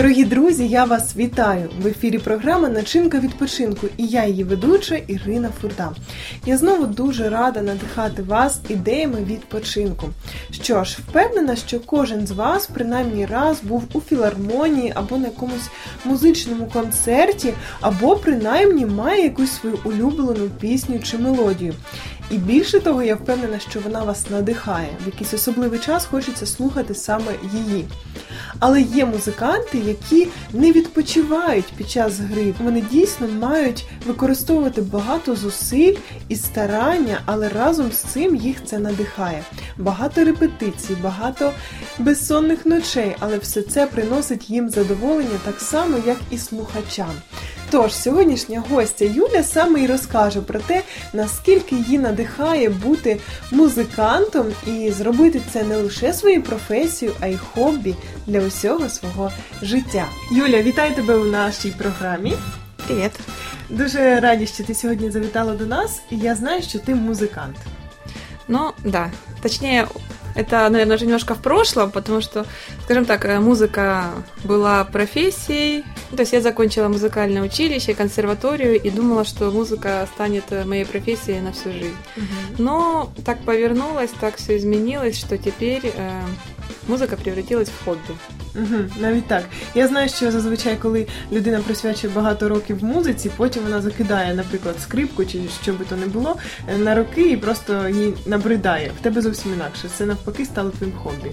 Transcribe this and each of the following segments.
Дорогі друзі, я вас вітаю в ефірі. Програма Начинка відпочинку і я її ведуча Ірина Фурда. Я знову дуже рада надихати вас ідеями відпочинку. Що ж, впевнена, що кожен з вас принаймні раз був у філармонії або на якомусь музичному концерті, або принаймні має якусь свою улюблену пісню чи мелодію. І більше того, я впевнена, що вона вас надихає. В якийсь особливий час хочеться слухати саме її. Але є музиканти, які не відпочивають під час гри. Вони дійсно мають використовувати багато зусиль і старання, але разом з цим їх це надихає. Багато репетицій, багато безсонних ночей, але все це приносить їм задоволення так само, як і слухачам. Тож сьогоднішня гостя Юля саме і розкаже про те, наскільки її надихає бути музикантом і зробити це не лише своєю професією, а й хобі для усього свого життя. Юля, вітаю тебе у нашій програмі. Привет. Дуже раді, що ти сьогодні завітала до нас, і я знаю, що ти музикант. Ну, да. Точнее, это, наверное, уже немножко в прошлом, потому что, скажем так, э, музыка была профессией. То есть я закончила музыкальное училище, консерваторию и думала, что музыка станет э, моей профессией на всю жизнь. Но так повернулось, так все изменилось, что теперь э, музика превратилась в хобі. Угу, Навіть так. Я знаю, що зазвичай, коли людина присвячує багато років музиці, потім вона закидає, наприклад, скрипку чи що би то не було е, на роки і просто їй набридає. В тебе зовсім інакше. Це навпаки стало твоїм хобі.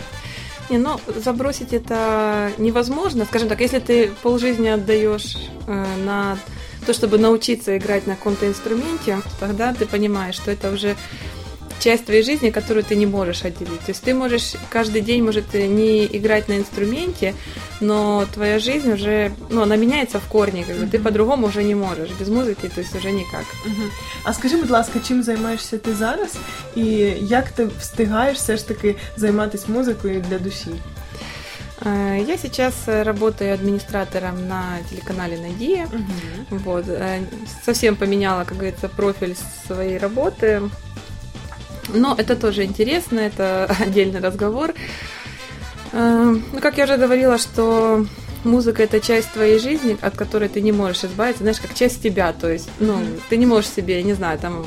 Не, ну забросить это невозможно. Скажем так, если ты полжизни отдаешь э, на то, чтобы научиться играть на каком-то инструменте, тогда ты понимаешь, что это уже часть твоей жизни, которую ты не можешь отделить. То есть ты можешь каждый день, может, не играть на инструменте, но твоя жизнь уже, ну, она меняется в корне, как бы, mm-hmm. ты по-другому уже не можешь, без музики, то есть уже никак. Mm-hmm. А скажи, будь ласка, чим займаєшся ти зараз, і як ти встигаєш все ж таки займатися музикою для душі? Я сейчас работаю администратором на телеканале Надия. Угу. Вот. Совсем поменяла, как говорится, профиль своей работы. Но это тоже интересно, это отдельный разговор. Эм, ну, как я уже говорила, что музыка это часть твоей жизни, от которой ты не можешь избавиться, знаешь, как часть тебя. То есть, ну, ты не можешь себе, не знаю, там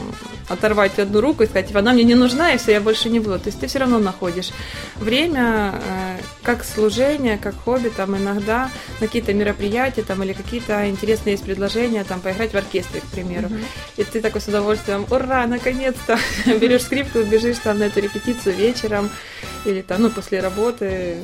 оторвать одну руку и сказать, типа, она мне не нужна, и все, я больше не буду. То есть ты все равно находишь время, э, как служение, как хобби, там иногда на какие-то мероприятия, там, или какие-то интересные есть предложения, там, поиграть в оркестре, к примеру. Mm-hmm. И ты такой с удовольствием, ура, наконец-то, берешь скрипку, бежишь там на эту репетицию вечером, или там, ну, после работы,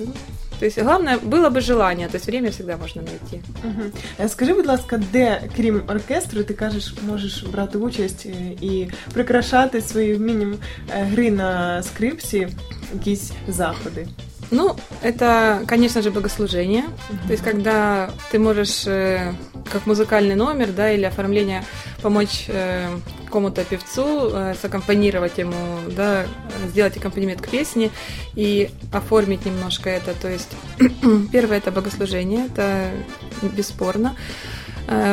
то есть главное было бы желание, то есть время всегда можна знайти. Угу. Скажи, будь ласка, де, крім оркестру, ти кажеш, можеш брати участь і прикрашати своїм вмінням гри на скрипці якісь заходи? Ну, это, конечно же, богослужение. Mm-hmm. То есть, когда ты можешь, э, как музыкальный номер, да, или оформление, помочь э, какому-то певцу, э, саккомпанировать ему, да, сделать аккомпанемент к песне и оформить немножко это. То есть, первое это богослужение, это бесспорно.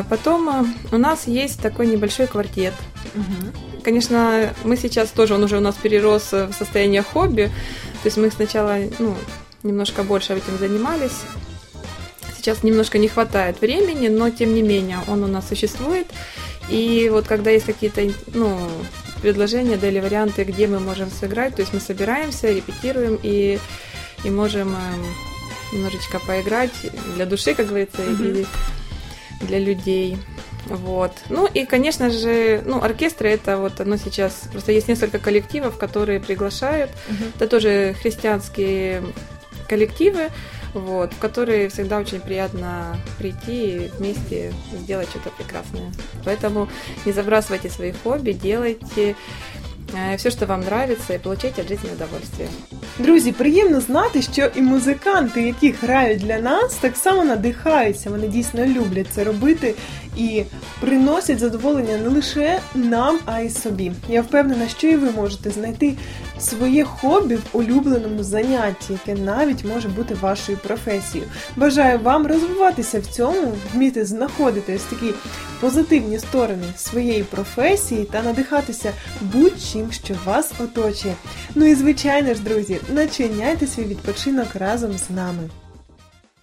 Потом у нас есть такой небольшой квартет. Угу. Конечно, мы сейчас тоже, он уже у нас перерос в состояние хобби, то есть мы сначала ну, немножко больше этим занимались. Сейчас немножко не хватает времени, но тем не менее он у нас существует. И вот когда есть какие-то ну, предложения да, или варианты, где мы можем сыграть, то есть мы собираемся, репетируем и, и можем э, немножечко поиграть для души, как говорится, mm-hmm. и для людей. Вот. Ну и, конечно же, ну, оркестры это вот оно сейчас, просто есть несколько коллективов, которые приглашают. Uh-huh. Это тоже христианские коллективы, вот, в которые всегда очень приятно прийти и вместе сделать что-то прекрасное. Поэтому не забрасывайте свои хобби, делайте все, що вам нравится, і получайте від життя удовольствие. Друзі, приємно знати, що і музиканти, які грають для нас, так само надихаються. Вони дійсно люблять це робити і приносять задоволення не лише нам, а й собі. Я впевнена, що і ви можете знайти своє хобі в улюбленому занятті, яке навіть може бути вашою професією. Бажаю вам розвиватися в цьому, вміти знаходити ось такі позитивні сторони своєї професії та надихатися будь-чим, що вас оточує. Ну і звичайно ж, друзі, начиняйте свій відпочинок разом з нами.